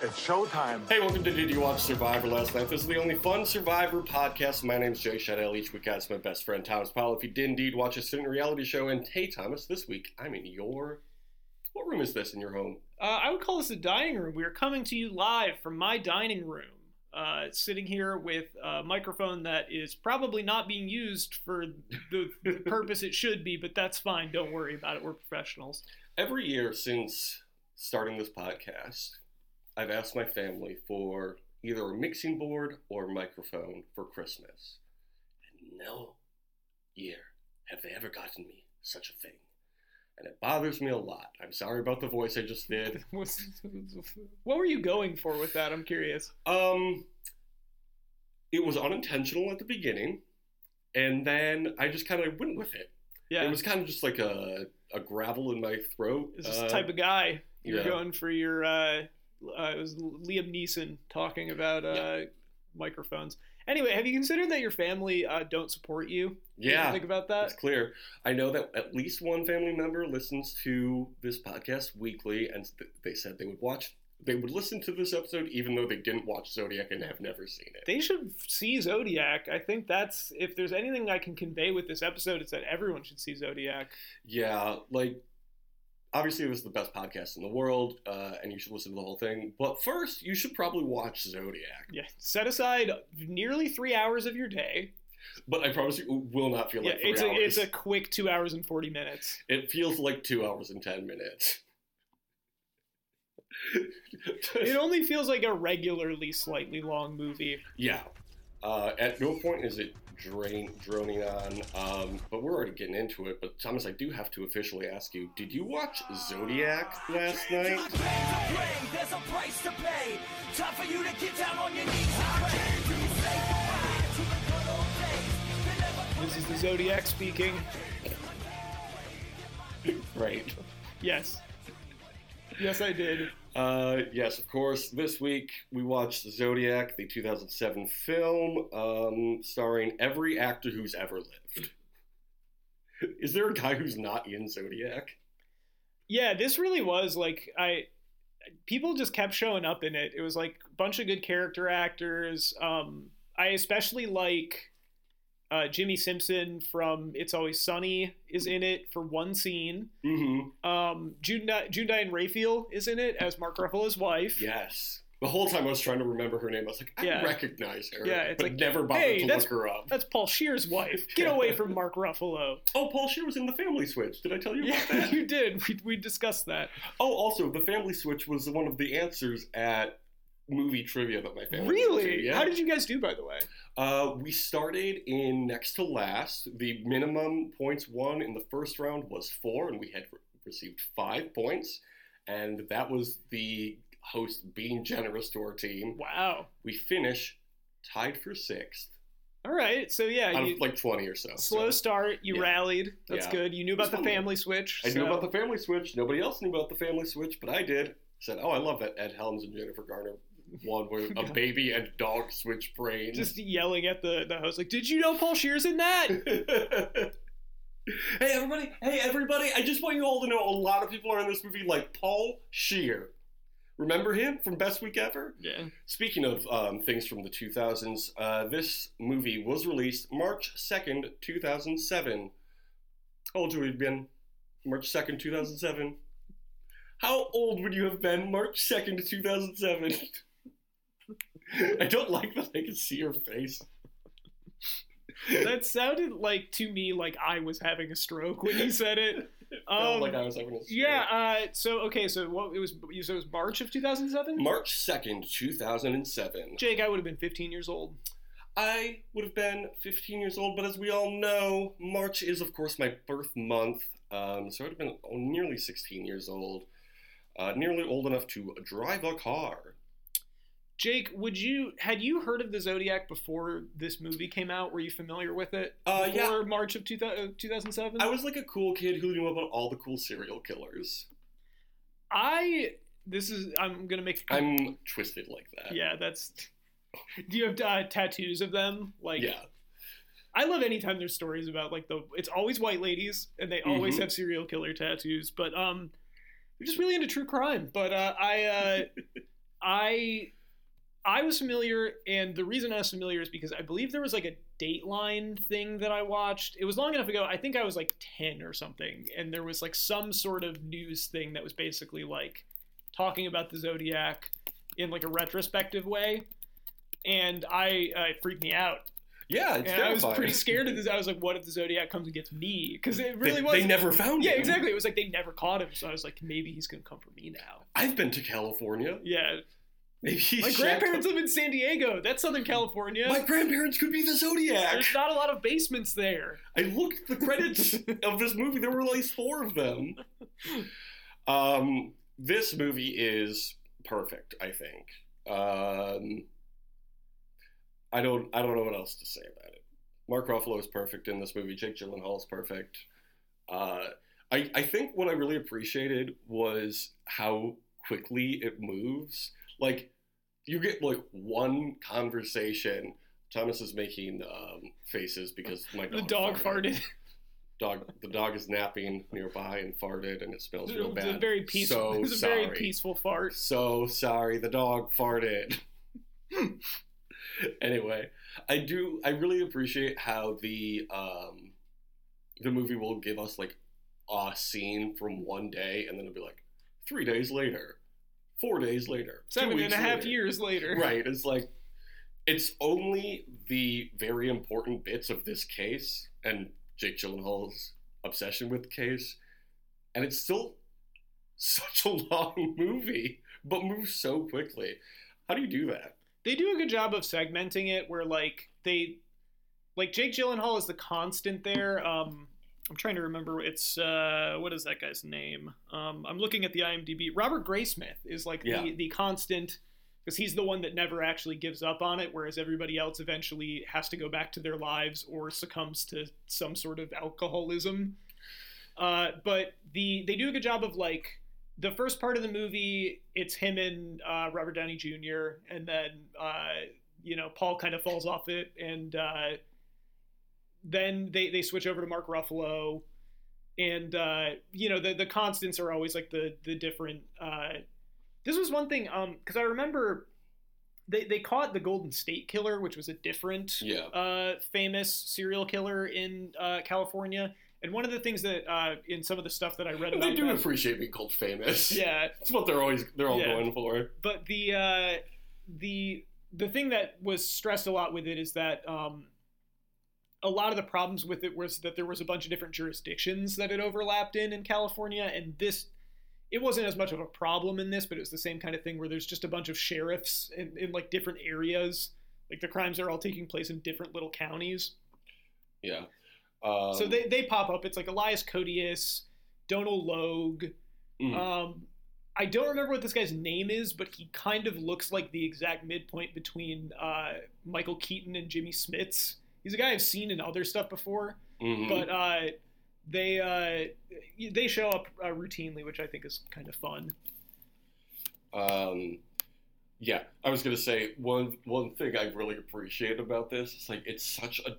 It's showtime. Hey, welcome to Did You Watch Survivor last night? This is the only fun Survivor podcast. My name is Jay Shadell. Each week I ask my best friend Thomas Powell if you did indeed watch a certain reality show. And hey, Thomas, this week I'm in your. What room is this in your home? Uh, I would call this a dining room. We are coming to you live from my dining room. Uh, sitting here with a microphone that is probably not being used for the, the purpose it should be, but that's fine. Don't worry about it. We're professionals. Every year since starting this podcast, I've asked my family for either a mixing board or a microphone for Christmas. And no year have they ever gotten me such a thing. And it bothers me a lot. I'm sorry about the voice I just did. what were you going for with that? I'm curious. Um, it was unintentional at the beginning, and then I just kind of went with it. Yeah, It was kind of just like a, a gravel in my throat. Is this uh, the type of guy you're yeah. going for your? Uh, uh, it was Liam Neeson talking about uh, Yeah. microphones. Anyway, have you considered that your family uh, don't support you? Did you Yeah. think about that. It's clear. I know that at least one family member listens to this podcast weekly, and th- they said they would watch, they would listen to this episode even though they didn't watch Zodiac and have never seen it. They should see Zodiac. I think that's if there's anything I can convey with this episode, it's that everyone should see Zodiac. Yeah, like obviously this is the best podcast in the world, uh, and you should listen to the whole thing. But first, you should probably watch Zodiac. Yeah, set aside nearly three hours of your day. But I promise you, it will not feel Yeah, like three it's a, hours. it's a quick two hours and forty minutes. It feels like two hours and ten minutes. It only feels like a regularly slightly long movie. Yeah. Uh, at no point is it drain, droning on, um, but we're already getting into it. But Thomas, I do have to officially ask you: Did you watch Zodiac last night? There's a price to pay. Time for you to get down on your knees and pray. Say goodbye to the good old days. They never This is the Zodiac speaking. Right. Yes. Yes, I did. Uh, yes, of course. This week we watched Zodiac, the 2007 film, um, starring every actor who's ever lived. Is there a guy who's not in Zodiac? Yeah, this really was like I people just kept showing up in it. It was like a bunch of good character actors. Um I especially like uh, Jimmy Simpson from It's Always Sunny is in it for one scene. Mm-hmm. Um, June June Diane Raphael is in it as Mark Ruffalo's wife. Yes. The whole time I was trying to remember her name, I was like, I Yeah. recognize her. Yeah, it's but like, never bothered hey, to look her up. That's Paul Scheer's wife. Get away from Mark Ruffalo. Oh, Paul Scheer was in the Family Switch. Did I tell you Yeah, about that? you did. We, we discussed that. oh, also, the Family Switch was one of the answers at movie trivia that my family Really? Yeah. How did you guys do, by the way? Uh, we started in next to last. The minimum points won in the first round was four, and we had re- received five points. And that was the host being generous to our team. Wow. We finish tied for sixth All right. So yeah, out you, of like 20 or so. slow So start. You yeah. rallied. That's Yeah. good. You knew about the family switch. I knew about the family switch. Nobody else knew about the family switch, but I did. I said, "Oh, I love that Ed Helms and Jennifer Garner one where a baby and dog switch brains." just yelling at the, the host like, "Did you know Paul Scheer's in that?" hey everybody! Hey everybody! I just want you all to know a lot of people are in this movie, like Paul Scheer. Remember him from Best Week Ever? yeah. Speaking of um, things from the 2000s, uh, this movie was released March 2nd, 2007. How old would you have been? March 2nd, 2007. How old would you have been March 2nd, 2007? I don't like that I can see your face. That sounded like to me like I was having a stroke when you said it. Um, like I was having a stroke. Yeah. Uh, so okay. So what it was? You said it was March of 2007. March 2nd, 2007. Jake, I would have been 15 years old. I would have been 15 years old, but as we all know, March is, of course, my birth month. Um, so I'd have been nearly 16 years old. Uh, nearly old enough to drive a car. Jake, would you had you heard of the Zodiac before this movie came out? Were you familiar with it? Uh, before yeah. March of 2000, 2007? I was like a cool kid who knew about all the cool serial killers. I this is I'm gonna make I'm twisted like that. yeah that's. Do you have uh, tattoos of them? Like Yeah. I love anytime there's stories about like the it's always white ladies and they always Mhm. have serial killer tattoos, but um they're just really into true crime. But uh, I uh, I I was familiar, and the reason I was familiar is because I believe there was like a Dateline thing that I watched. It was long enough ago. I think I was like ten or something, and there was like some sort of news thing that was basically like talking about the Zodiac in like a retrospective way, and I uh, it freaked me out. Yeah, it's And I was pretty scared of this. I was like, "What if the Zodiac comes and gets me?" Because it really they, was. they never found Yeah, him. Yeah, exactly. It was like they never caught him, so I was like, maybe he's gonna come for me now. I've been to California. Yeah, Maybe my grandparents live in San Diego. That's Southern California. My grandparents could be the Zodiac. There's not a lot of basements there. I looked at the credits of this movie. There were at least four of them. Um, this movie is perfect. I think. Um, I don't. I don't know what else to say about it. Mark Ruffalo is perfect in this movie. Jake Gyllenhaal is perfect. Uh, I I think what I really appreciated was how quickly it moves. Like you get like one conversation. Thomas is making um, faces because my The dog, dog farted. farted. Dog, the dog is napping nearby and farted, and it smells real It was bad. a very peaceful. So it was a sorry. very peaceful fart. So sorry, the dog farted. anyway, I do. I really appreciate how the um, the movie will give us like a scene from one day, and then it'll be like three days later, four days later, Seven and a half later. years later. Right. It's like it's only the very important bits of this case and Jake Gyllenhaal's obsession with the case, and it's still such a long movie, but moves so quickly. How do you do that? They do a good job of segmenting it, where like they, like Jake Gyllenhaal is the constant there. Um, I'm trying to remember. It's uh, what is that guy's name? Um, I'm looking at the IMDb. Robert Graysmith is like Yeah. the the constant because he's the one that never actually gives up on it, whereas everybody else eventually has to go back to their lives or succumbs to some sort of alcoholism. Uh, but the they do a good job of like the first part of the movie, it's him and uh, Robert Downey Jr. and then uh, you know Paul kind of falls off it, and uh, then they they switch over to Mark Ruffalo, and uh, you know the the constants are always like the the different. Uh, this was one thing um because I remember they they caught the Golden State Killer, which was a different Yeah. uh, famous serial killer in uh, California. And one of the things that uh, in some of the stuff that I read about they do that- appreciate being called famous. yeah, That's what they're always they're all Yeah. going for. but the uh, the the thing that was stressed a lot with it is that um, a lot of the problems with it was that there was a bunch of different jurisdictions that it overlapped in in California, and this it wasn't as much of a problem in this, but it was the same kind of thing where there's just a bunch of sheriffs in, in like different areas. Like the crimes are all taking place in different little counties. Yeah. Um, so they, they pop up. It's like Elias Koteas, Donald Logue. mm, Um, I don't remember what this guy's name is, but he kind of looks like the exact midpoint between uh, Michael Keaton and Jimmy Smits. He's a guy I've seen in other stuff before, mhm. but uh, they uh, they show up uh, routinely, which I think is kind of fun. Um, yeah, I was gonna say one one thing I really appreciate about this is like it's such a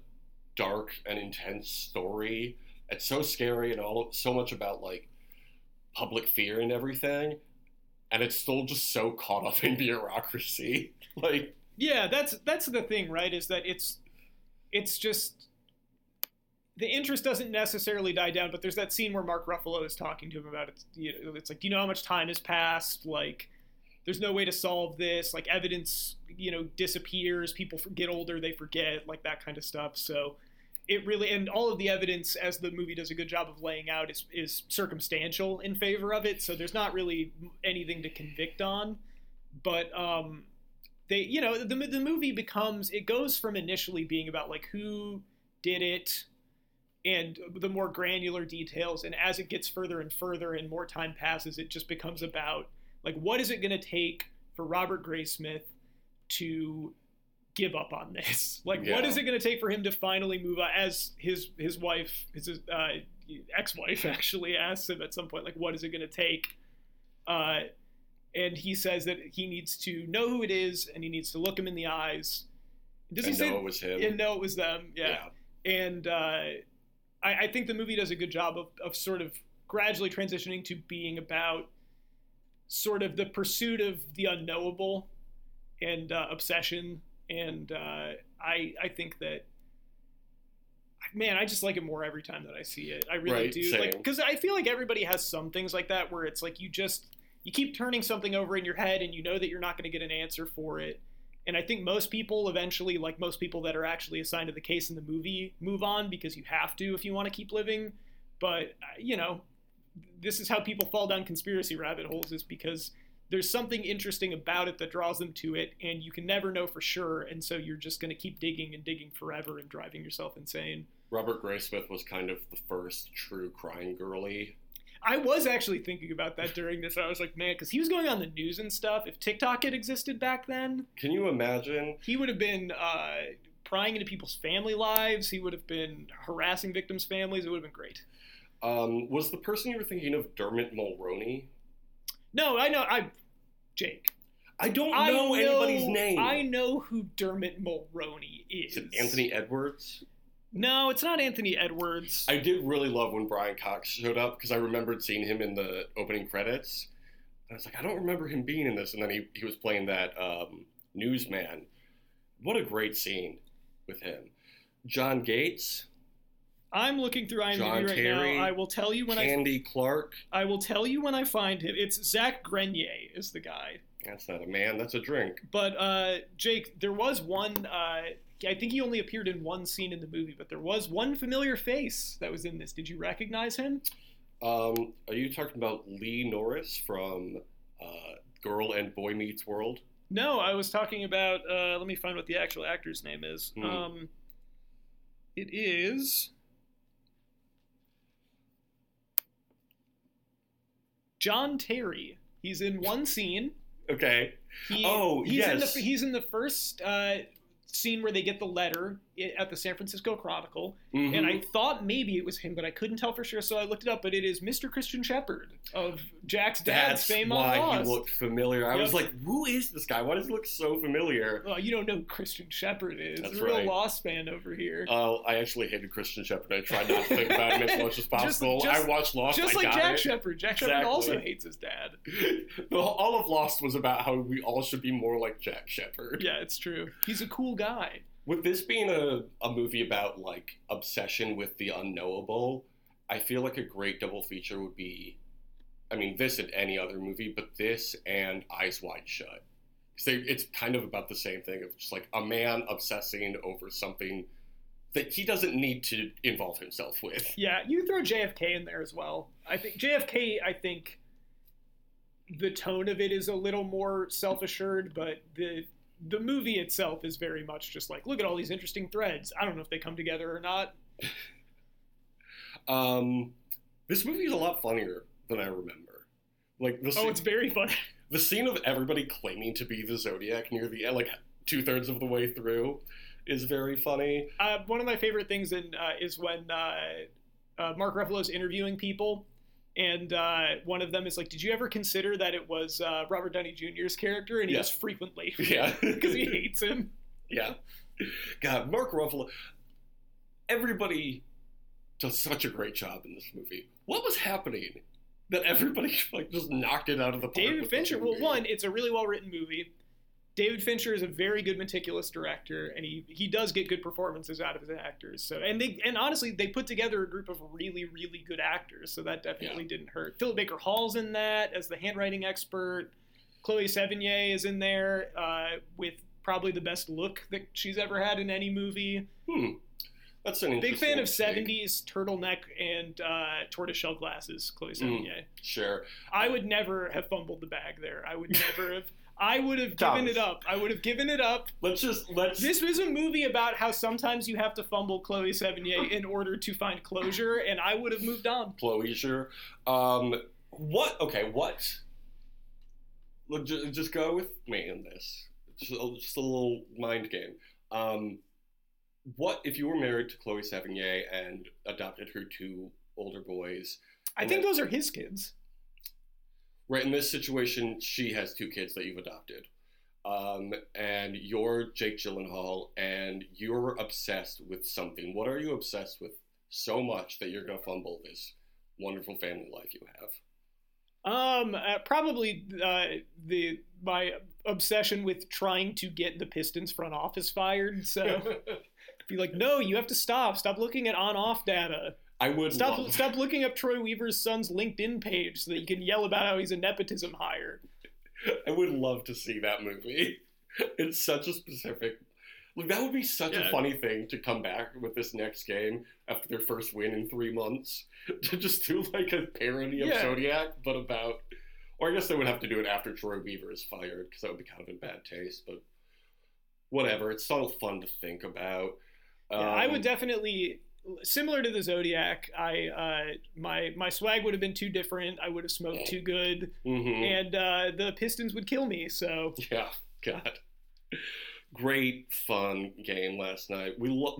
dark and intense story. It's so scary and all so much about like public fear and everything, and it's still just so caught up in bureaucracy. Like, Yeah, that's that's the thing, right? Is that it's it's just the interest doesn't necessarily die down, but there's that scene where Mark Ruffalo is talking to him about it. You know, it's like, do you know how much time has passed? Like, there's no way to solve this. Like, evidence, you know, disappears. People get older, they forget, like that kind of stuff. So, it really and all of the evidence, as the movie does a good job of laying out, is is circumstantial in favor of it. So there's not really anything to convict on, but um, they you know the, the movie becomes it goes from initially being about like who did it and the more granular details and as it gets further and further and more time passes it just becomes about like what is it going to take for robert graysmith to give up on this like what Yeah. is it going to take for him to finally move on as his his wife his uh, ex-wife actually asks him at some point like what is it going to take uh, and he says that he needs to know who it is and he needs to look him in the eyes does he and say know it was him. and know it was them yeah, and uh, I, I think the movie does a good job of, of sort of gradually transitioning to being about sort of the pursuit of the unknowable and uh, obsession. And uh, I I think that man, I just like it more every time that I see it. I really Right, do. same. Like because I feel like everybody has some things like that where it's like you just you keep turning something over in your head and you know that you're not going to get an answer for it. And I think most people eventually, like most people that are actually assigned to the case in the movie, move on because you have to if you want to keep living. But uh, you know, this is how people fall down conspiracy rabbit holes is because there's something interesting about it that draws them to it, and you can never know for sure. And so you're just going to keep digging and digging forever and driving yourself insane. Robert Graysmith was kind of the first true crime girly. I was actually thinking about that during this. I was like, man, because he was going on the news and stuff. If TikTok had existed back then, Can you imagine? he would have been uh, prying into people's family lives. He would have been harassing victims' families. It would have been great. Um, was the person you were thinking of Dermot Mulroney? No, I know. I, Jake. I don't I know, anybody's name. I know who Dermot Mulroney is. Is it Anthony Edwards? No, it's not Anthony Edwards. I did really love when Brian Cox showed up because I remembered seeing him in the opening credits. And I was like, I don't remember him being in this. And then he, he was playing that um, newsman. What a great scene with him. John Getz, I'm looking through IMDb John right Terry, now. I will tell you when I. Candy Clark. I will tell you when I find him. It's Zach Grenier is the guy. That's not a man, that's a drink. But uh, Jake, there was one. Uh, I think he only appeared in one scene in the movie, but there was one familiar face that was in this. Did you recognize him? Um, are you talking about Lee Norris from uh, Girl and Boy Meets World? No, I was talking about. Uh, let me find what the actual actor's name is. Hmm. Um, it is John Terry. He's in one scene. Okay. He, Oh, he's in yes. the he's in the first uh, scene where they get the letter at the San Francisco Chronicle, and Mhm. I thought maybe it was him, but I couldn't tell for sure, so I looked it up. But it is Mr. Christian Shepherd of Jack's dad's That's fame on why Lost. he looked familiar. I was like, who is this guy? Why does he look so familiar? Well, you don't know who Christian Shepherd is. That's a real right. Lost fan over here. Uh, I actually hated Christian Shepherd. I tried not to think about him as much as possible. just- I watched Lost. Just I like Jack it. Shepherd. Jack Shepherd also hates his dad. The- All of Lost was about how we all should be more like Jack Shepherd. Yeah, it's true. He's a cool guy. With this being a, a movie about like obsession with the unknowable, I feel like a great double feature would be, I mean, this and any other movie, but this and Eyes Wide Shut. they, it's kind of about the same thing of just like a man obsessing over something that he doesn't need to involve himself with. Yeah, you throw JFK in there as well. I think JFK. I think the tone of it is a little more self-assured, but the the movie itself is very much just like, look at all these interesting threads. I don't know if they come together or not. Um, this movie is a lot funnier than I remember. Like the Oh, scene, it's very funny. the scene of everybody claiming to be the Zodiac near the end, like two thirds of the way through, is very funny. Uh, one of my favorite things in uh, is when uh, uh, Mark Ruffalo's interviewing people, and uh, one of them is like, "Did you ever consider that it was uh, Robert Downey Jr.'s character?" And he Yeah. goes, "Frequently, Yeah, because he hates him." yeah. God, Mark Ruffalo. Everybody does such a great job in this movie. What was happening that everybody like just knocked it out of the park? David Fincher. Well, one, it's a really well written movie. David Fincher is a very good, meticulous director, and he he does get good performances out of his actors. So, and they and honestly, they put together a group of really, really good actors. So that definitely didn't hurt. Philip Baker Hall's in that as the handwriting expert. Chloe Sevigny is in there uh, with probably the best look that she's ever had in any movie. Hmm. That's an Big fan of take. '70s turtleneck and uh, tortoiseshell glasses. Chloe Sevigny. Sure. I would never have fumbled the bag there. I would never have. I would have given Thomas. it up. I would have given it up. Let's just let's This was a movie about how sometimes you have to fumble Chloe Sevigny in order to find closure, and I would have moved on. closure. Um, what? Okay, what? Look, just, just go with me in this. Just a, just a little mind game. Um, what if you were married to Chloe Sevigny and adopted her two older boys? I think those are his kids. Right in this situation, she has two kids that you've adopted. Um, and you're Jake Gyllenhaal, and you're obsessed with something. What are you obsessed with so much that you're going to fumble this wonderful family life you have? Um, uh, probably uh, the my obsession with trying to get the Pistons front office fired. So be like, no, you have to stop. Stop looking at on-off data. I would Stop love, stop looking up Troy Weaver's son's LinkedIn page so that you can yell about how he's a nepotism hire. I would love to see that movie. It's such a specific. Like that would be such Yeah. a funny thing to come back with this next game after their first win in three months to just do like a parody of Yeah. Zodiac, but about. Or I guess they would have to do it after Troy Weaver is fired because that would be kind of in bad taste. But whatever, it's still fun to think about. Yeah, I would Um, definitely similar to the Zodiac. I uh, my my swag would have been too different. I would have smoked too good, mhm. and uh, the Pistons would kill me. So Yeah, God. Great fun game last night. We lo-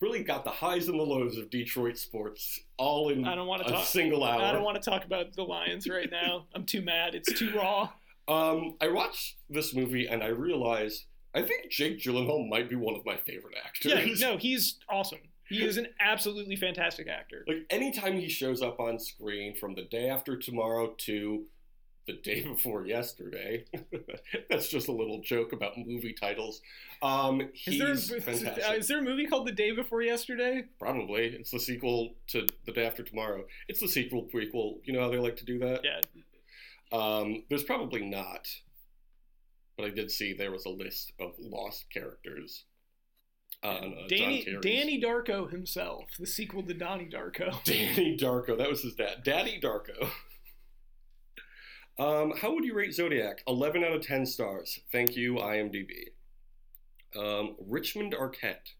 really got the highs and the lows of Detroit sports all in I don't want a to talk. single hour. I don't want to talk about the Lions right now. I'm too mad. It's too raw. Um, I watched this movie and I realized I think Jake Gyllenhaal might be one of my favorite actors. Yeah, no, he's awesome. He is an absolutely fantastic actor. Like anytime he shows up on screen from the day after tomorrow to the day before yesterday, that's just a little joke about movie titles. Um, he's Is there, fantastic. uh, is there a movie called The Day Before Yesterday? Probably. It's the sequel to The Day After Tomorrow. It's the sequel prequel. You know how they like to do that? Yeah. Um, there's probably not. But I did see there was a list of lost characters on uh, Danny Danny Darko himself, the sequel to Donnie Darko. Danny Darko. That was his dad. Daddy Darko. Um, how would you rate Zodiac? 11 out of 10 stars. Thank you, IMDb. Um, Richmond Arquette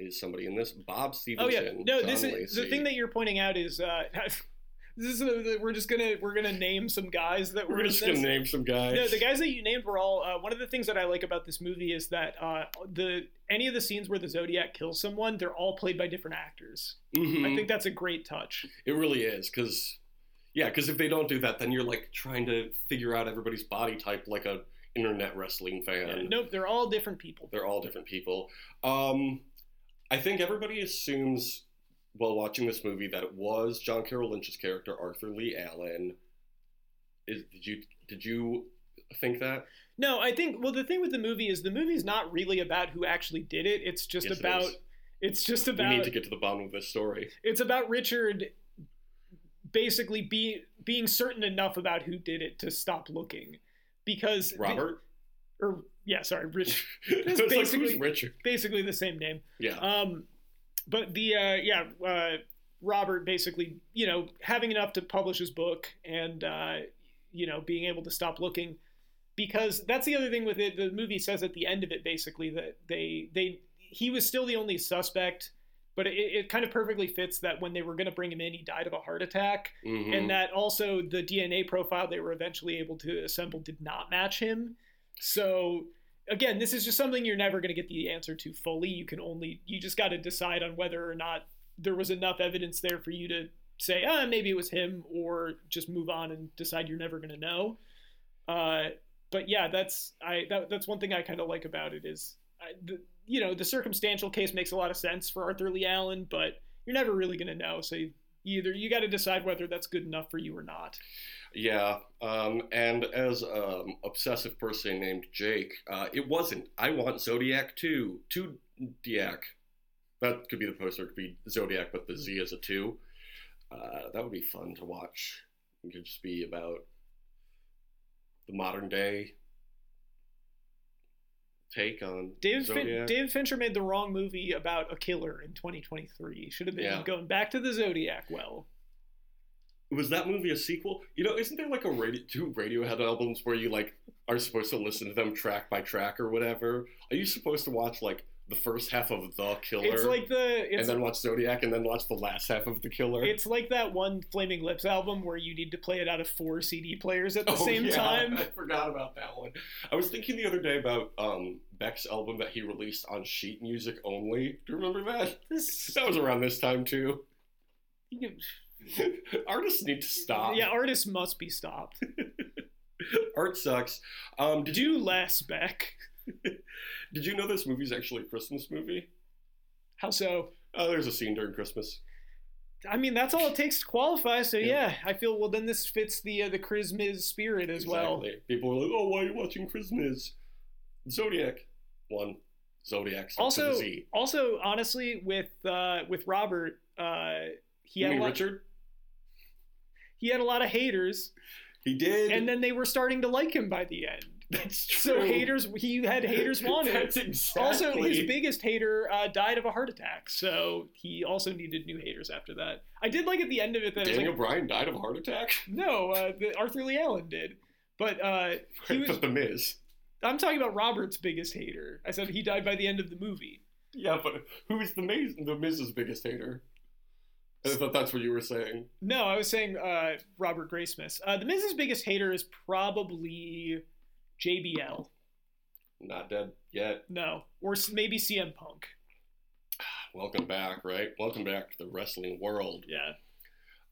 is somebody in this. Bob Stevenson. Oh yeah, no. John This is Lacey. the thing that you're pointing out is uh, this is we're just gonna we're gonna name some guys that were We're just going to name some guys. No, the guys that you named were all. Uh, one of the things that I like about this movie is that uh, the any of the scenes where the Zodiac kills someone, they're all played by different actors. Mhm. I think that's a great touch. It really is because, yeah, because if they don't do that, then you're like trying to figure out everybody's body type like a internet wrestling fan. Yeah, nope, they're all different people. They're all different people. Um, I think everybody assumes while watching this movie that it was John Carroll Lynch's character Arthur Lee Allen. Is, did you did you think that? No, I think well the thing with the movie is the movie's not really about who actually did it. It's just Yes, about is. it's just about We need to get to the bottom of this story. it's about Richard basically be, being certain enough about who did it to stop looking because the- Robert. or yeah, sorry, Rich, it's like Richard? basically the same name. Yeah. Um, but the uh, yeah, uh, Robert basically, you know, having enough to publish his book and uh, you know being able to stop looking, because that's the other thing with it. The movie says at the end of it basically that they they he was still the only suspect, but it, it kind of perfectly fits that when they were going to bring him in, he died of a heart attack, Mhm. and that also the DNA profile they were eventually able to assemble did not match him. So again, this is just something you're never going to get the answer to fully. You can only you just got to decide on whether or not there was enough evidence there for you to say, ah, maybe it was him, or just move on and decide you're never going to know. Uh, but yeah, that's I that, that's one thing I kind of like about it is, I, the, you know, the circumstantial case makes a lot of sense for Arthur Lee Allen, but you're never really going to know. So you, either you got to decide whether that's good enough for you or not. Yeah, um, and as an obsessive person named Jake, uh, it wasn't. I want Zodiac 2. 2 Diac. That could be the poster. It could be Zodiac, but the Z is a 2. Uh, that would be fun to watch. It could just be about the modern day take on David, fin- David Fincher made the wrong movie about a killer in 2023. Should have been Yeah. going back to the Zodiac well. Was that movie a sequel? You know, isn't there like a radio, two Radiohead albums where you like are supposed to listen to them track by track or whatever? Are you supposed to watch like the first half of The Killer It's like the and then watch Zodiac and then watch the last half of The Killer? it's like that one Flaming Lips album where you need to play it out of four CD players at the Oh, same yeah, time. I forgot about that one. I was thinking the other day about um, Beck's album that he released on sheet music only. Do you remember that? This, That was around this time too. you- Artists need to stop. yeah, artists must be stopped. Art sucks. Um, did you Do less, Beck. did you know this movie's actually a Christmas movie? How so? Oh, there's a scene during Christmas. I mean, that's all it takes to qualify. So yeah, Yeah. I feel well. Then this fits the uh, the Christmas spirit as well. Exactly. People are like, "Oh, why are you watching Christmas?" Zodiac, one. Zodiac. starts with a Also, also, honestly, with uh, with Robert, uh, he You had lot, Richard? he had a lot of haters, He did. and then they were starting to like him by the end. That's true. So haters, he had haters wanted. That's exactly. Also, his biggest hater uh, died of a heart attack, so he also needed new haters after that. I did like at the end of it that Daniel like, Bryan died of a heart attack. no, uh, the, Arthur Lee Allen did, but uh, he was. but the Miz. I'm talking about Robert's biggest hater. I said he died by the end of the movie. Yeah, but who's the Miz? The Miz's biggest hater. I thought that's what you were saying. No, I was saying uh, Robert Graysmith. Uh, the Miz's biggest hater is probably JBL. Not dead yet. No, or maybe CM Punk. Welcome back, right? Welcome back to the wrestling world. Yeah.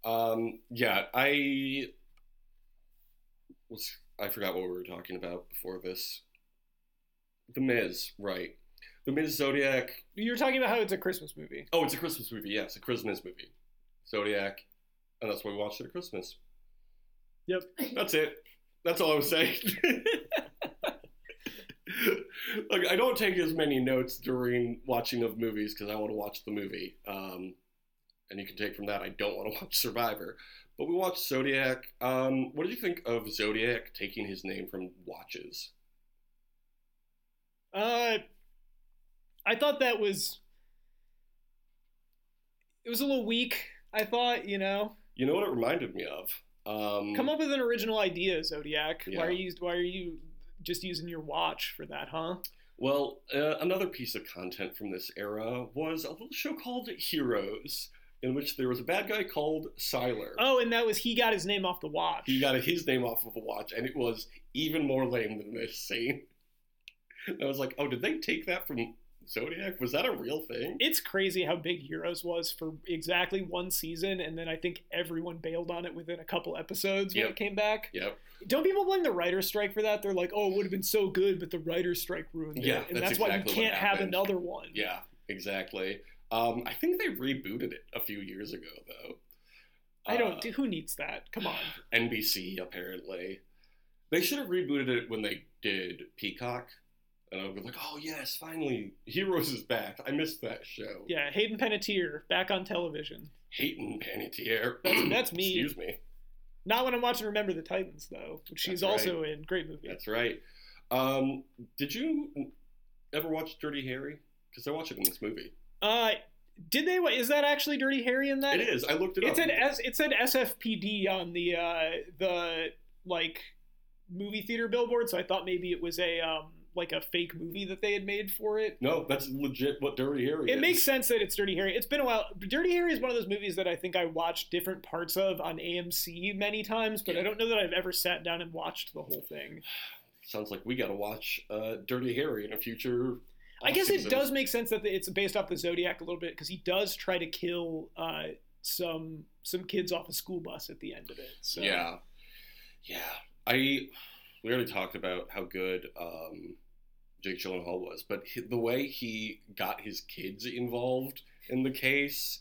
Um, yeah, I was. I forgot what we were talking about before this. The Miz, right? The Miz Zodiac. You were talking about how it's a Christmas movie. Oh, it's a Christmas movie. Yeah, it's a Christmas movie. Zodiac, and that's why we watched it at Christmas. Yep. That's it. That's all I was saying. Look, I don't take as many notes during watching of movies because I want to watch the movie. Um, and you can take from that I don't want to watch Survivor. But we watched Zodiac. Um, what did you think of Zodiac taking his name from watches? Uh, I thought that was. It was a little weak. I thought, you know, You know what it reminded me of? Um, come up with an original idea, Zodiac. Why are you Why are you just using your watch for that, huh? Well, uh, another piece of content from this era was a little show called Heroes, in which there was a bad guy called Sylar. Oh, and that was he got his name off the watch. He got his name off of a watch, and it was even more lame than this scene. And I was like, oh, did they take that from Zodiac? Was that a real thing? it's crazy how big Heroes was for exactly one season, and then I think everyone bailed on it within a couple episodes when Yep. it came back. Yep. Don't people blame the writer's strike for that? They're like, "Oh, it would have been so good, but the writer's strike ruined Yeah, it," and that's that's, why you can't have another one. Yeah, exactly. Um, I think they rebooted it a few years ago, though. I don't. Uh, who needs that? Come on. NBC, apparently. They should have rebooted it when they did Peacock. And I would be like, oh, yes, finally, Heroes is back. I missed that show. Yeah, Hayden Panettiere back on television. Hayden Panettiere. That's- that's me. Excuse me. Not when I'm watching Remember the Titans though, which she's That's also in. Great movie. That's right. Um, did you ever watch Dirty Harry? Because I watched it in this movie. Uh, did they? Is that actually Dirty Harry in that? It is. I looked it It up. said S. It said SFPD on the uh the like movie theater billboard, so I thought maybe it was a um like a fake movie that they had made for it. no, that's legit what Dirty Harry is. It makes sense that it's Dirty Harry. It's been a while. Dirty Harry is one of those movies that I think I watched different parts of on AMC many times, but I don't know that I've ever sat down and watched the whole thing. Sounds like we got to watch uh, Dirty Harry in a future. I guess it does make sense that it's based off the Zodiac a little bit because he does try to kill uh, some some kids off a school bus at the end of it. So. Yeah, yeah. I we already talked about how good um, Jake Gyllenhaal was, but hi- the way he got his kids involved in the case,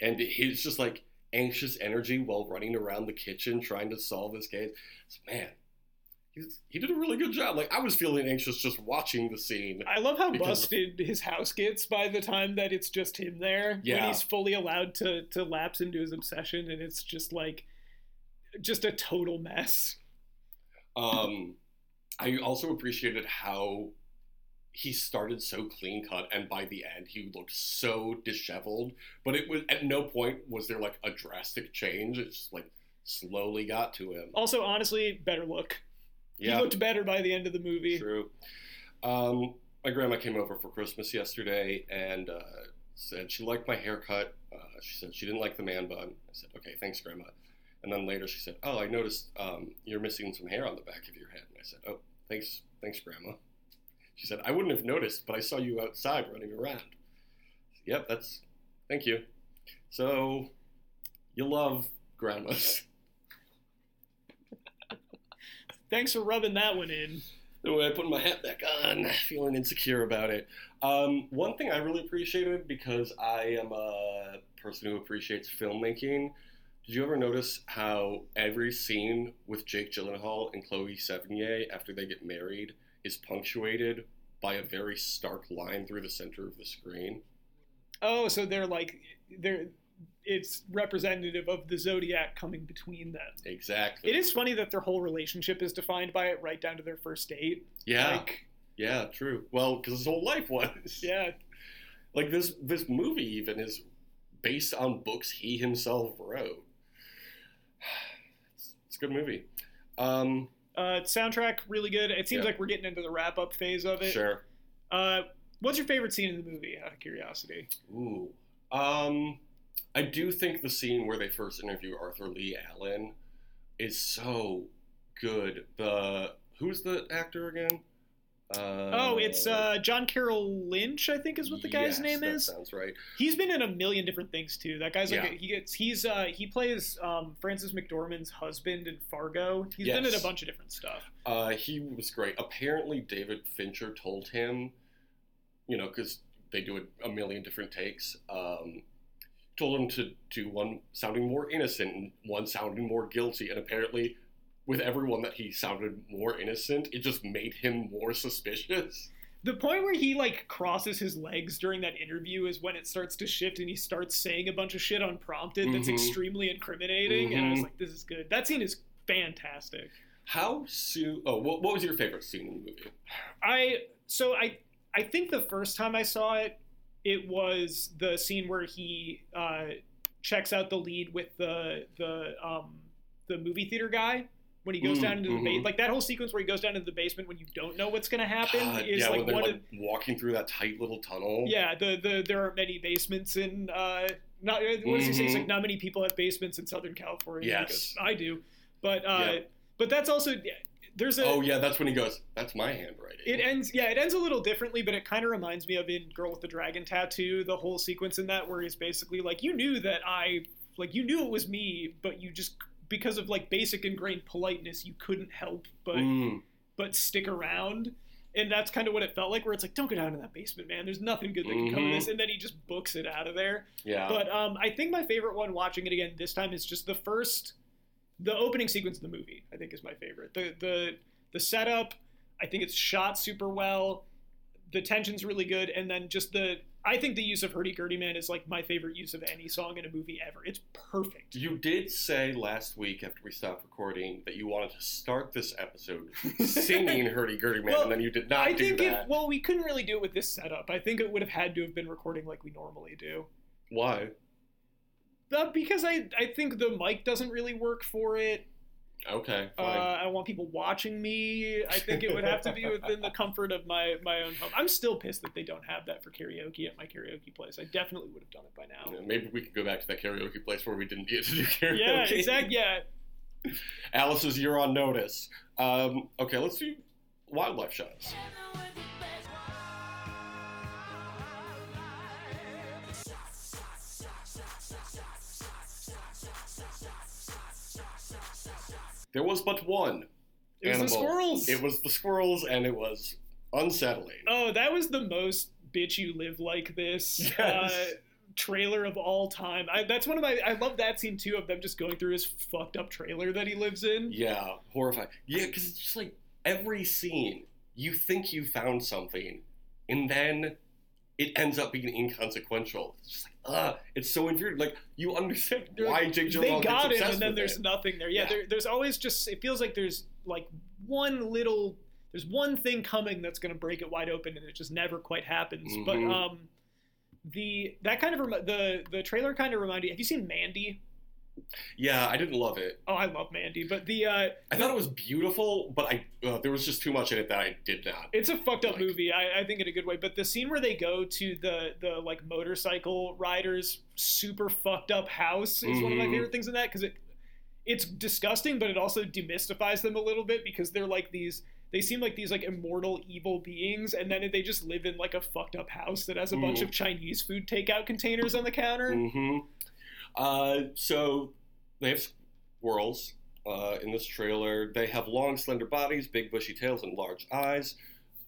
and his just like anxious energy while running around the kitchen trying to solve this case, man. He's, he did a really good job. Like I was feeling anxious just watching the scene. I love how busted his house gets by the time that it's just him there. When he's fully allowed to to lapse into his obsession and it's just like just a total mess. Um, I also appreciated how he started so clean cut, and by the end, he looked so disheveled. But it was at no point was there like a drastic change. It just like slowly got to him. Also, honestly, better look. Yeah, He looked better by the end of the movie. true. Um, my grandma came over for Christmas yesterday and uh, said she liked my haircut. Uh, she said she didn't like the man bun. I said, okay, thanks, grandma. And then later she said, oh, I noticed um, you're missing some hair on the back of your head. And I said, oh, thanks, thanks, grandma. She said, I wouldn't have noticed, but I saw you outside running around. Yep, that's, thank you. So, you love grandmas. Thanks for rubbing that one in. Anyway, I put my hat back on, feeling insecure about it. Um, one thing I really appreciated because I am a person who appreciates filmmaking, did you ever notice how every scene with Jake Gyllenhaal and Chloe Sevigny after they get married is punctuated by a very stark line through the center of the screen? Oh, so they're like they're it's representative of the zodiac coming between them. Exactly. It is funny that their whole relationship is defined by it right down to their first date. Yeah. Like, yeah. True. Well, because his whole life was. yeah. Like this. This movie even is based on books he himself wrote. It's, a good movie. Um, Uh, soundtrack really good. It seems Yeah. like we're getting into the wrap up phase of it. sure. Uh, what's your favorite scene in the movie? Out of curiosity. Ooh. Um, I do think the scene where they first interview Arthur Lee Allen is so good. The who's the actor again? Uh, oh, it's uh, John Carroll Lynch, I think is what the guy's yes, name is. Sounds right. He's been in a million different things too. That guy's like Yeah. a, he gets he's uh he plays um Frances McDormand's husband in Fargo. He's been in a bunch of different stuff. Uh, he was great. Apparently, David Fincher told him, you know, because they do a, a million different takes. Um, told him to do one sounding more innocent and one sounding more guilty, and apparently, with everyone that he sounded more innocent, it just made him more suspicious. The point where he like crosses his legs during that interview is when it starts to shift and he starts saying a bunch of shit unprompted that's Mhm. extremely incriminating. And I was Mhm. like, this is good. That scene is fantastic. How soon? Oh, what, what was your favorite scene in the movie? I so I I think the first time I saw it, it was the scene where he uh, checks out the lead with the the um, the movie theater guy when he goes Mm, down into the mhm. basement. Like that whole sequence where he goes down into the basement when you don't know what's going to happen God, is yeah, like one like of walking through that tight little tunnel. yeah the the there aren't many basements in uh not what does he say? It's like not many people have basements in Southern California. Yes. goes, I do, but uh, but that's also there's a Oh yeah, that's when he goes. That's my handwriting. it ends, yeah, it ends a little differently, but it kind of reminds me of in Girl with the Dragon Tattoo, the whole sequence in that where he's basically like, you knew that I, like, you knew it was me, but you just because of like basic ingrained politeness, you couldn't help but Mm. but stick around. And that's kind of what it felt like, where it's like, don't go down in that basement, man. There's nothing good that can come of this. And then he just books it out of there. Yeah. But um, I think my favorite one watching it again this time is just the first, the opening sequence of the movie. I think is my favorite. The the the setup. I think it's shot super well. The tension's really good, and then just the. I think the use of Hurdy Gurdy Man is like my favorite use of any song in a movie ever. It's perfect. You did say last week after we stopped recording that you wanted to start this episode singing Hurdy Gurdy Man, Well, and then you did not I do think that. if well, we couldn't really do it with this setup. I think it would have had to have been recording like we normally do. Why? Uh, because I I think the mic doesn't really work for it. Okay, Uh. I don't want people watching me. I think it would have to be within the comfort of my my own home. I'm still pissed that they don't have that for karaoke at my karaoke place. I definitely would have done it by now. Yeah, Maybe we could go back to that karaoke place where we didn't get to do karaoke. Yeah, exactly. Yeah, Alice's You're on Notice. Um, okay, let's do wildlife shots. There was but one. it was the squirrels. It was the squirrels, and it was unsettling. Oh, that was the most bitch you live like this uh, trailer of all time. I, that's one of my. I love that scene too of them just going through his fucked up trailer that he lives in. Yeah, horrifying. Yeah, because it's just like every scene, you think you found something, and then it ends up being inconsequential. It's just like, uh, it's so infuriating. Like, you understand why Jake they got it, and then there's it. nothing there. Yeah, Yeah. There, there's always just. It feels like there's like one little. There's one thing coming that's going to break it wide open, and it just never quite happens. But Mhm. um, the that kind of remi- the the trailer kind of reminded. Have you seen Mandy? Yeah, I didn't love it. Oh, I love Mandy, but the uh, I thought it was beautiful, but I uh, there was just too much in it that I did not. It's a fucked up Like- movie. I, I think in a good way. But the scene where they go to the the like motorcycle riders super fucked up house is one of my Mhm. favorite things in that because it it's disgusting, but it also demystifies them a little bit because they're like these. They seem like these like immortal evil beings, and then they just live in like a fucked up house that has a bunch Mhm. of Chinese food takeout containers on the counter. hmm Uh, so they have squirrels uh, in this trailer. They have long, slender bodies, big, bushy tails, and large eyes.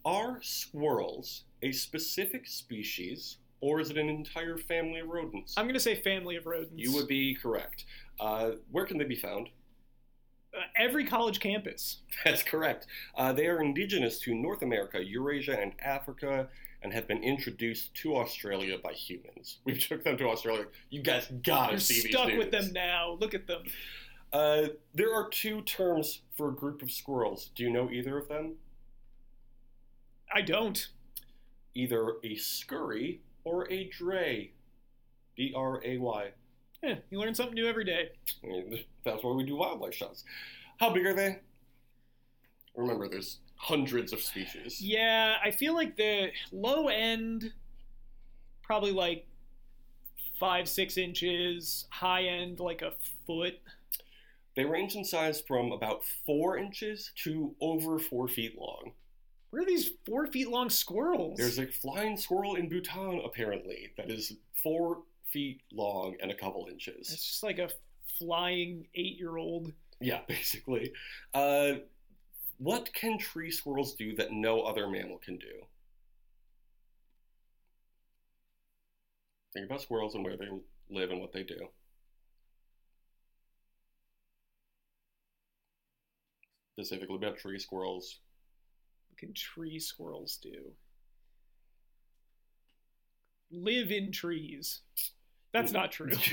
Are squirrels a specific species or is it an entire family of rodents? I'm gonna say family of rodents. you would be correct. Uh, where can they be found? uh, every college campus. That's correct. Uh, they are indigenous to North America, Eurasia, and Africa, and have been introduced to Australia by humans. We took them to Australia. You guys gotta You're see stuck these with them now. Look at them. Uh, there are two terms for a group of squirrels. Do you know either of them? I don't. Either a scurry or a dray. D R A Y. Yeah, you learn something new every day. That's why we do wildlife shots. How big are they? Remember, there's hundreds of species. Yeah, I feel like the low end, probably like five, six inches. High end, like a foot. They range in size from about four inches to over four feet long. Where are these four feet long squirrels? There's a flying squirrel in Bhutan, apparently, that is four feet long and a couple inches. It's just like a flying eight year old. Yeah, basically. Uh, what can tree squirrels do that no other mammal can do? Think about squirrels and where they live and what they do. Specifically about tree squirrels. What can tree squirrels do? Live in trees. That's not true.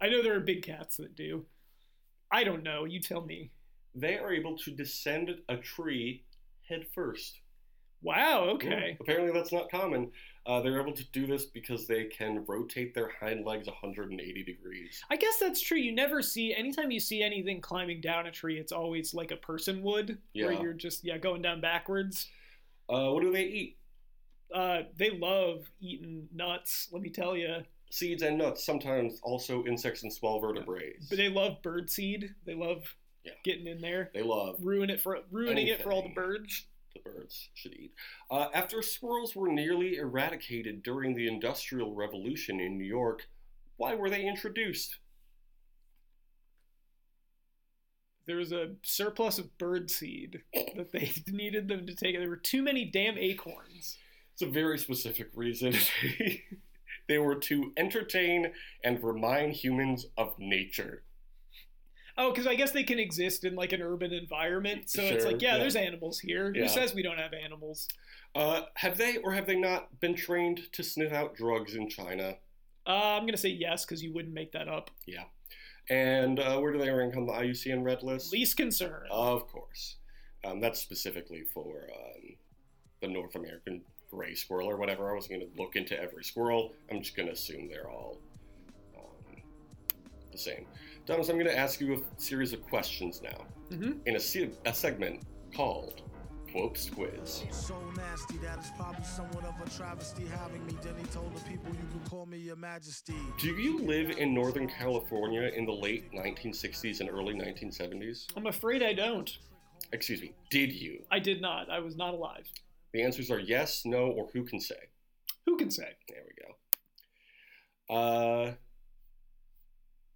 I know there are big cats that do. I don't know. You tell me. They are able to descend a tree head first. Wow. Okay. Apparently, that's not common. Uh, they're able to do this because they can rotate their hind legs 180 degrees. I guess that's true. You never see anytime you see anything climbing down a tree, it's always like a person would, where you're just yeah going down backwards. Uh, what do they eat? Uh, they love eating nuts. Let me tell you. Seeds and nuts, sometimes also insects and small vertebrates. But they love bird seed. They love Yeah. getting in there, They love ruin it for ruining it for all the birds. the birds should eat. Uh, after squirrels were nearly eradicated during the Industrial Revolution in New York, why were they introduced? There was a surplus of birdseed that they needed them to take. There were too many damn acorns. It's a very specific reason. they were to entertain and remind humans of nature. Oh, because I guess they can exist in like an urban environment. So it's like, yeah, yeah. there's animals here. Yeah. Who says we don't have animals? Uh, have they or have they not been trained to sniff out drugs in China? Uh, I'm gonna say yes because you wouldn't make that up. Yeah. And uh, where do they rank on the IUCN Red List? Least concern. Of course. Um, that's specifically for um, the North American gray squirrel or whatever. I wasn't going to look into every squirrel. I'm just going to assume they're all um, the same. Thomas, I'm going to ask you a series of questions now Mhm. in a, se- a segment called Quotes Quiz. So nasty that it's probably somewhat of a travesty having me. Then he told the people you can call me your majesty. Do you live in Northern California in the late 1960s and early 1970s? I'm afraid I don't. Excuse me, did you? I did not. I was not alive. The answers are yes, no, or who can say. Who can say? There we go. Uh,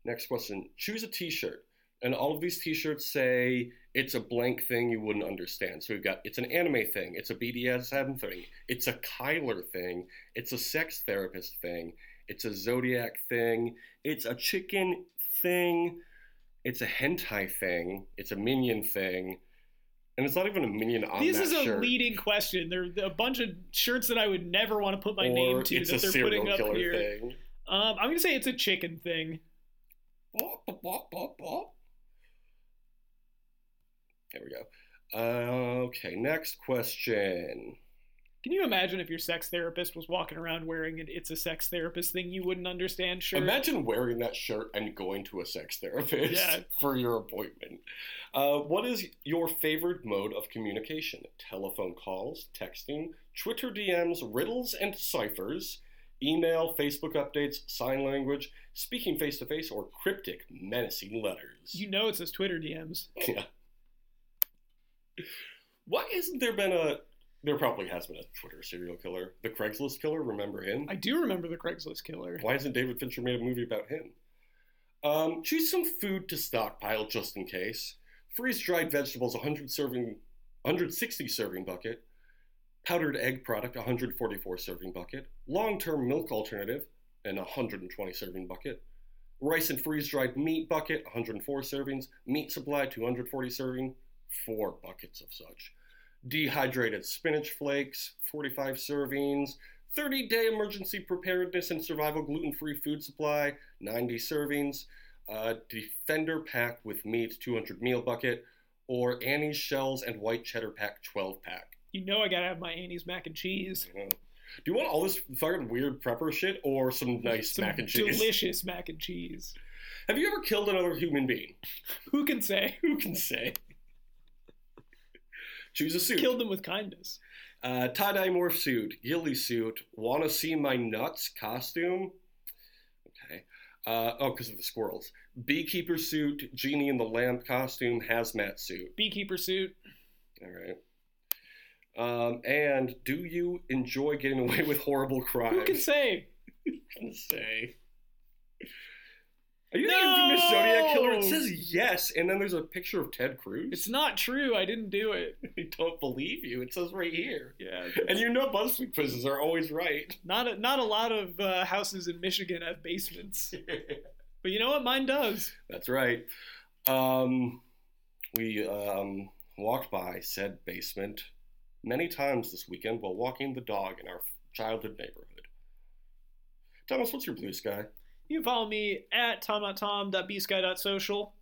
next question. Choose a T-shirt, and all of these T-shirts say it's a blank thing you wouldn't understand. So we've got it's an anime thing, it's a BDSM thing, it's a Kyler thing, it's a sex therapist thing, it's a Zodiac thing, it's a chicken thing, it's a hentai thing, it's a minion thing, and it's not even a minion on this is a shirt. leading question. There are a bunch of shirts that I would never want to put my or name to that they're putting up here. thing. Um, I'm gonna say it's a chicken thing. There we go. Uh, okay, next question. Can you imagine if your sex therapist was walking around wearing an "It's a sex therapist" thing you wouldn't understand shirt? Imagine wearing that shirt and going to a sex therapist Yeah. for your appointment. Uh, what is your favorite mode of communication? Telephone calls, texting, Twitter DMs, riddles and ciphers, email, Facebook updates, sign language, speaking face to face, or cryptic, menacing letters? You know it says Twitter DMs. Yeah. Why hasn't there been a? There probably has been a Twitter serial killer. The Craigslist killer. Remember him? I do remember the Craigslist killer. Why hasn't David Fincher made a movie about him? Um, choose some food to stockpile just in case. Freeze dried vegetables, 100 serving, 160 serving bucket. Powdered egg product, 144 serving bucket. Long term milk alternative, an 120 serving bucket. Rice and freeze dried meat bucket, 104 servings. Meat supply, 240 serving, 4 buckets of such. Dehydrated spinach flakes, 45 servings. 30 day emergency preparedness and survival gluten free food supply, 90 servings. Uh, Defender pack with meat, 200 meal bucket. Or Annie's shells and white cheddar pack, 12 pack. You know I gotta have my Annie's mac and cheese. Know. Do you want all this fucking weird prepper shit or some nice Some mac and cheese? delicious mac and cheese. Have you ever killed another human being? Who can say? Who can say? Choose a suit. Killed them with kindness. Uh, tie-dye morph suit, ghillie suit, wanna see my nuts costume. Okay. Uh, oh, because of the squirrels. Beekeeper suit, genie in the lamp costume, hazmat suit. Beekeeper suit. All right. Um, and do you enjoy getting away with horrible crimes? Who can say? Who can say. Are you the infamous Zodiac killer? It says yes, and then there's a picture of Ted Cruz. It's not true. I didn't do it. I don't believe you. It says right here. Yeah. And you know BuzzFeed quizzes are always right. Not a, not a lot of uh, houses in Michigan have basements, but you know what? Mine does. That's right. Um, we um, walked by said basement many times this weekend while walking the dog in our childhood neighborhood. Thomas, what's your Bluesky? You can follow me at tom.tom.bsky.social.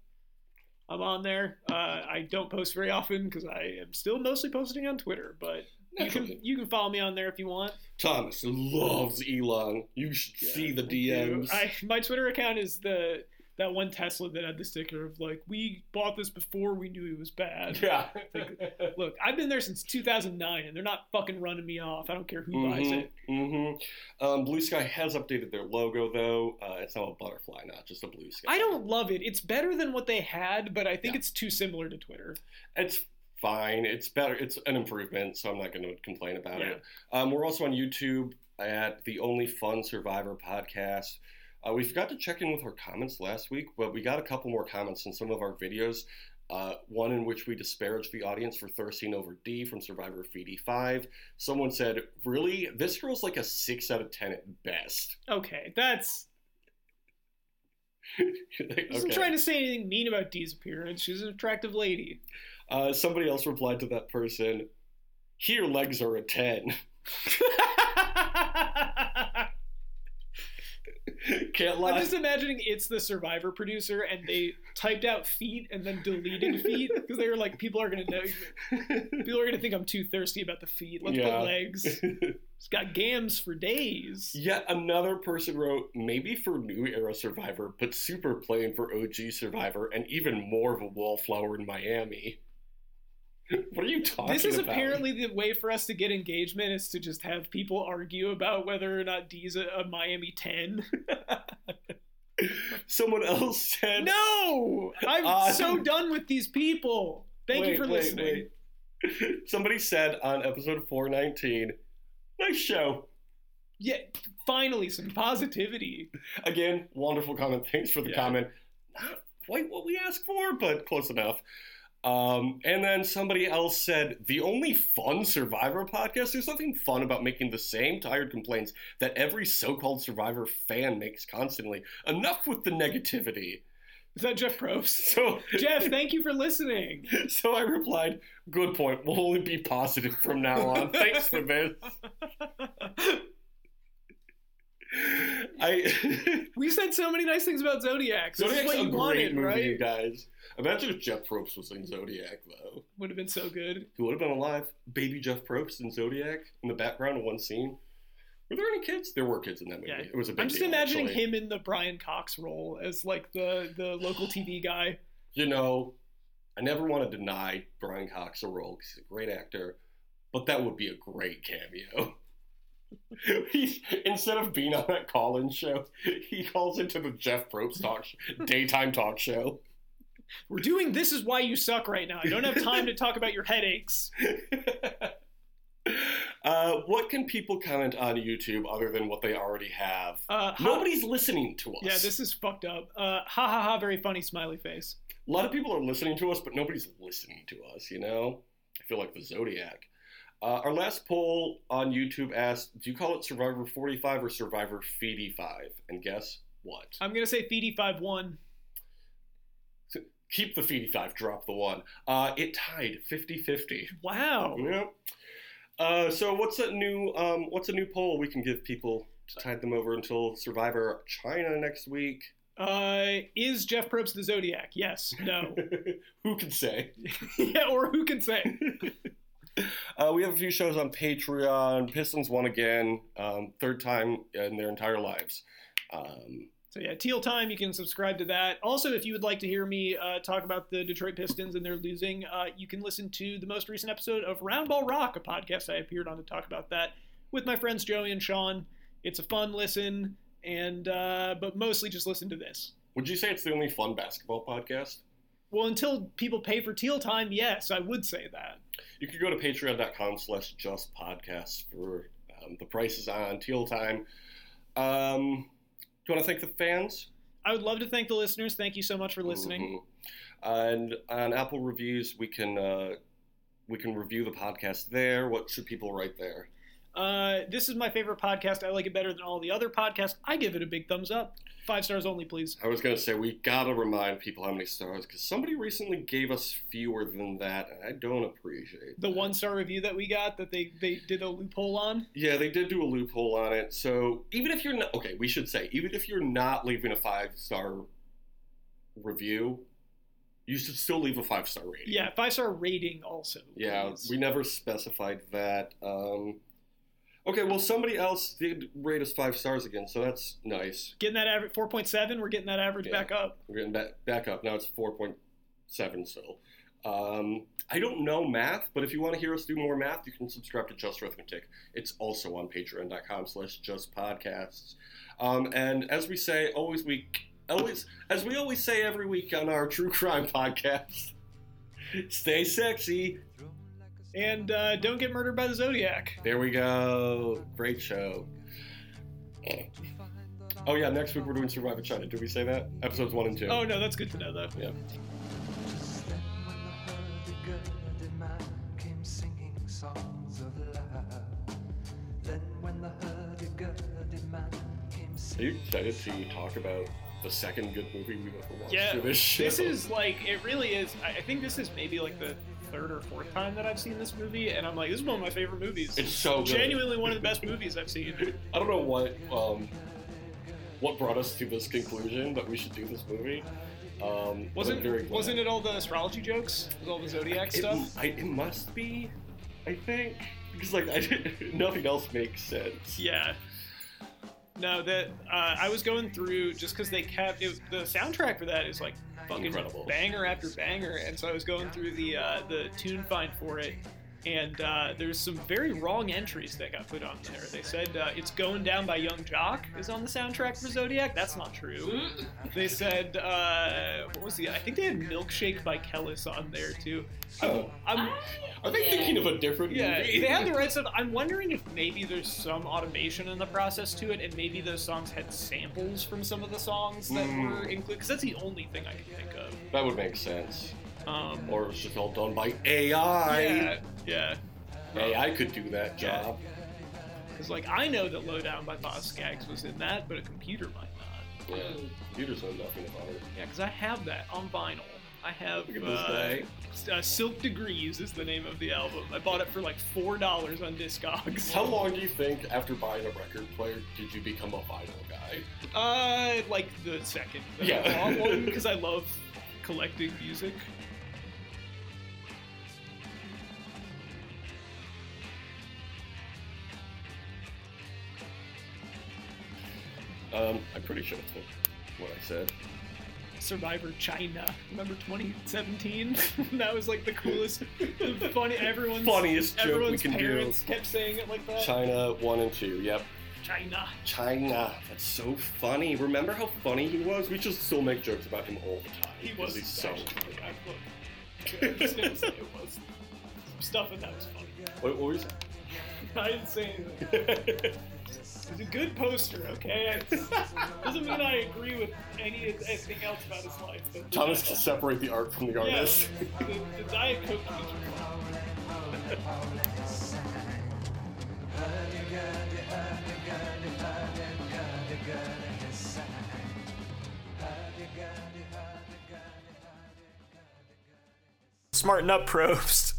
I'm on there. Uh, I don't post very often because I am still mostly posting on Twitter, but you can you can follow me on there if you want. Thomas loves Elon. You should see the DMs. I my Twitter account is the that one Tesla that had the sticker of like we bought this before we knew it was bad. yeah. Look, I've been there since 2009, and they're not fucking running me off. I don't care who buys it. Mm-hmm. Um, Bluesky has updated their logo though. Uh, it's now a butterfly, not just a blue sky. I don't love it. It's better than what they had, but I think Yeah. it's too similar to Twitter. It's fine. It's better. It's an improvement, so I'm not going to complain about Yeah. it. Um, we're also on YouTube at the Only Fun Survivor podcast. Uh, we forgot to check in with our comments last week, but we got a couple more comments in some of our videos. Uh, one in which we disparaged the audience for thirsting over Dee from Survivor Feety 5. Someone said, Really? This girl's like a 6 out of 10 at best. Okay, that's. I wasn't trying to say anything mean about Dee's appearance. She's an attractive lady. Uh, somebody else replied to that person, Here legs are a 10. Can't lie. I'm just imagining it's the Survivor producer, and they typed out feet and then deleted feet because they were like, people are gonna know, people are gonna think I'm too thirsty about the feet. Let's Yeah. put legs. It's got gams for days. Yet another person wrote, maybe for New Era Survivor, but super plain for OG Survivor, and even more of a wallflower in Miami. What are you talking about? This is about? apparently the way for us to get engagement is to just have people argue about whether or not Dee's a, a Miami 10. Someone else said, no! I'm so done with these people. Thank you for wait, listening. wait. Somebody said on episode 419, nice show. Yeah, finally, some positivity. Again, wonderful comment. Thanks for the Yeah. comment. Not quite what we asked for, but close enough. Um, and then somebody else said, the only fun Survivor podcast, there's nothing fun about making the same tired complaints that every so called Survivor fan makes constantly. Enough with the negativity. Is that Jeff Probst? So, Jeff, thank you for listening. so I replied, good point. We'll only be positive from now on. Thanks for this. I. We said so many nice things about Zodiac. Zodiac's what a you great wanted, movie, right? you guys. Imagine if Jeff Probst was in Zodiac, though. Would have been so good. He would have been alive. Baby Jeff Probst in Zodiac in the background of one scene. Were there any kids? There were kids in that movie. Yeah. It was a big I'm just deal, imagining actually. him in the Brian Cox role as like the the local TV guy. You know, I never want to deny Brian Cox a role because he's a great actor, but that would be a great cameo. He's instead of being on that call-in show, he calls into the Jeff Probst talk sh- daytime talk show. We're doing this is why you suck right now. I don't have time to talk about your headaches. uh, what can people comment on YouTube other than what they already have? Uh, ha- Nobody's listening to us. Yeah, this is fucked up. Uh, ha ha ha! Very funny smiley face. A lot of people are listening to us, but nobody's listening to us, you know? I feel like the Zodiac. Uh, our last poll on YouTube asked, "Do you call it Survivor 45 or Survivor 55?" And guess what? I'm gonna say Feety five one. Keep the 55, drop the one. Uh, it tied 50-50. Wow. Yep. Uh, so what's a new um, what's a new poll we can give people to tide them over until Survivor China next week? Uh, is Jeff Probst the Zodiac? Yes. No. Who can say? yeah. Or who can say? Uh, we have a few shows on Patreon. Pistons won again, um, third time in their entire lives. Um, So yeah, Teal Time. You can subscribe to that. Also, if you would like to hear me uh, talk about the Detroit Pistons and their losing, uh, you can listen to the most recent episode of Roundball Rock, a podcast I appeared on to talk about that with my friends Joey and Sean. It's a fun listen, and uh, but mostly just listen to this. would you say it's the only fun basketball podcast? Well, until people pay for Teal Time, yes, I would say that. You could go to patreon.com slash just podcasts for um, the prices on Teal Time. Um, you want to thank the fans? I would love to thank the listeners. Thank you so much for listening. Mhm. And on Apple reviews, we can uh, we can review the podcast there. What should people write there? Uh, this is my favorite podcast. I like it better than all the other podcasts. I give it a big thumbs up. Five stars only, please. I was gonna say we gotta remind people how many stars because somebody recently gave us fewer than that, and I don't appreciate The that. one star review that we got that they, they did a loophole on. Yeah, they did do a loophole on it. So even if you're not okay, we should say even if you're not leaving a five star review, you should still leave a five star rating. Yeah, five star rating also. Yeah, please. we never specified that. Um, okay, well, somebody else did rate us five stars again, so that's nice. getting that average four point seven. We're getting that average Yeah. back up. We're getting back, back up. Now it's 4.7 still. Um, I don't know math, but if you want to hear us do more math, you can subscribe to Just Arithmetic. It's also on patreon.com slash just podcasts. Um, and as we say, always we always as we always say every week on our true crime podcast, stay sexy. And uh, don't get murdered by the Zodiac. There we go. Great show. Oh yeah, next week we're doing Survivor China. Did we say that? Episodes one and two. Oh no, that's good to know though. Yeah. Just then when the hurdy-gurdy man came singing songs of love. Then when the hurdy-gurdy man came Are you excited to talk about the second good movie we've ever watched Yeah, this? This is like it really is. I think this is maybe like the third or fourth time that I've seen this movie, and I'm like, this is one of my favorite movies. It's so good. genuinely one of the best movies I've seen. I don't know what um, what brought us to this conclusion that we should do this movie. Um, Wasn't wasn't it all the astrology jokes? Was all the zodiac It, stuff? I, it must be, I think, because like I nothing else makes sense. Yeah. No, that uh, I was going through just because they kept it, the soundtrack for that is like fucking Incredible. banger after banger, and so I was going through the uh, the Tunefind for it, and uh, there's some very wrong entries that got put on there. They said uh, "It's Going Down" by Yung Joc is on the soundtrack for Zodiac. That's not true. They said uh, what was the? I think they had "Milkshake" by Kelis on there too. Oh. I'm, Are they thinking of a different yeah, movie? they had the right stuff. I'm wondering if maybe there's some automation in the process to it, and maybe those songs had samples from some of the songs that Mm. were included. Because that's the only thing I can think of. that would make sense. Um, Or it was just all done by AI. yeah, yeah. AI could do that job. Because like I know that Lowdown by Boz Scaggs was in that, but a computer might not. Yeah. Computers know nothing about it. Yeah, because I have that on vinyl. I have Look at this uh, uh, "Silk Degrees" is the name of the album. I bought it for like four dollars on Discogs. How long do you think after buying a record player did you become a vinyl guy? Uh, like the second. Yeah. One because I love collecting music. Um, I'm pretty sure that's what, what I said. Survivor China. Remember 2017? that was like the coolest, the funny. Everyone's Funniest joke we everyone's can do. parents kept saying it like that. China 1 and 2, yep. China. China. That's so funny. Remember how funny he was? We just still make jokes about him all the time. He was he's so funny. I, look, I'm just gonna say it was. Some stuff that was funny. What, what were you saying? I didn't say anything. It's a good poster, okay? Doesn't mean I agree with any anything else about his life. But Thomas can separate the art from the artist. The, the, the Diet Coke Smarten up, probes.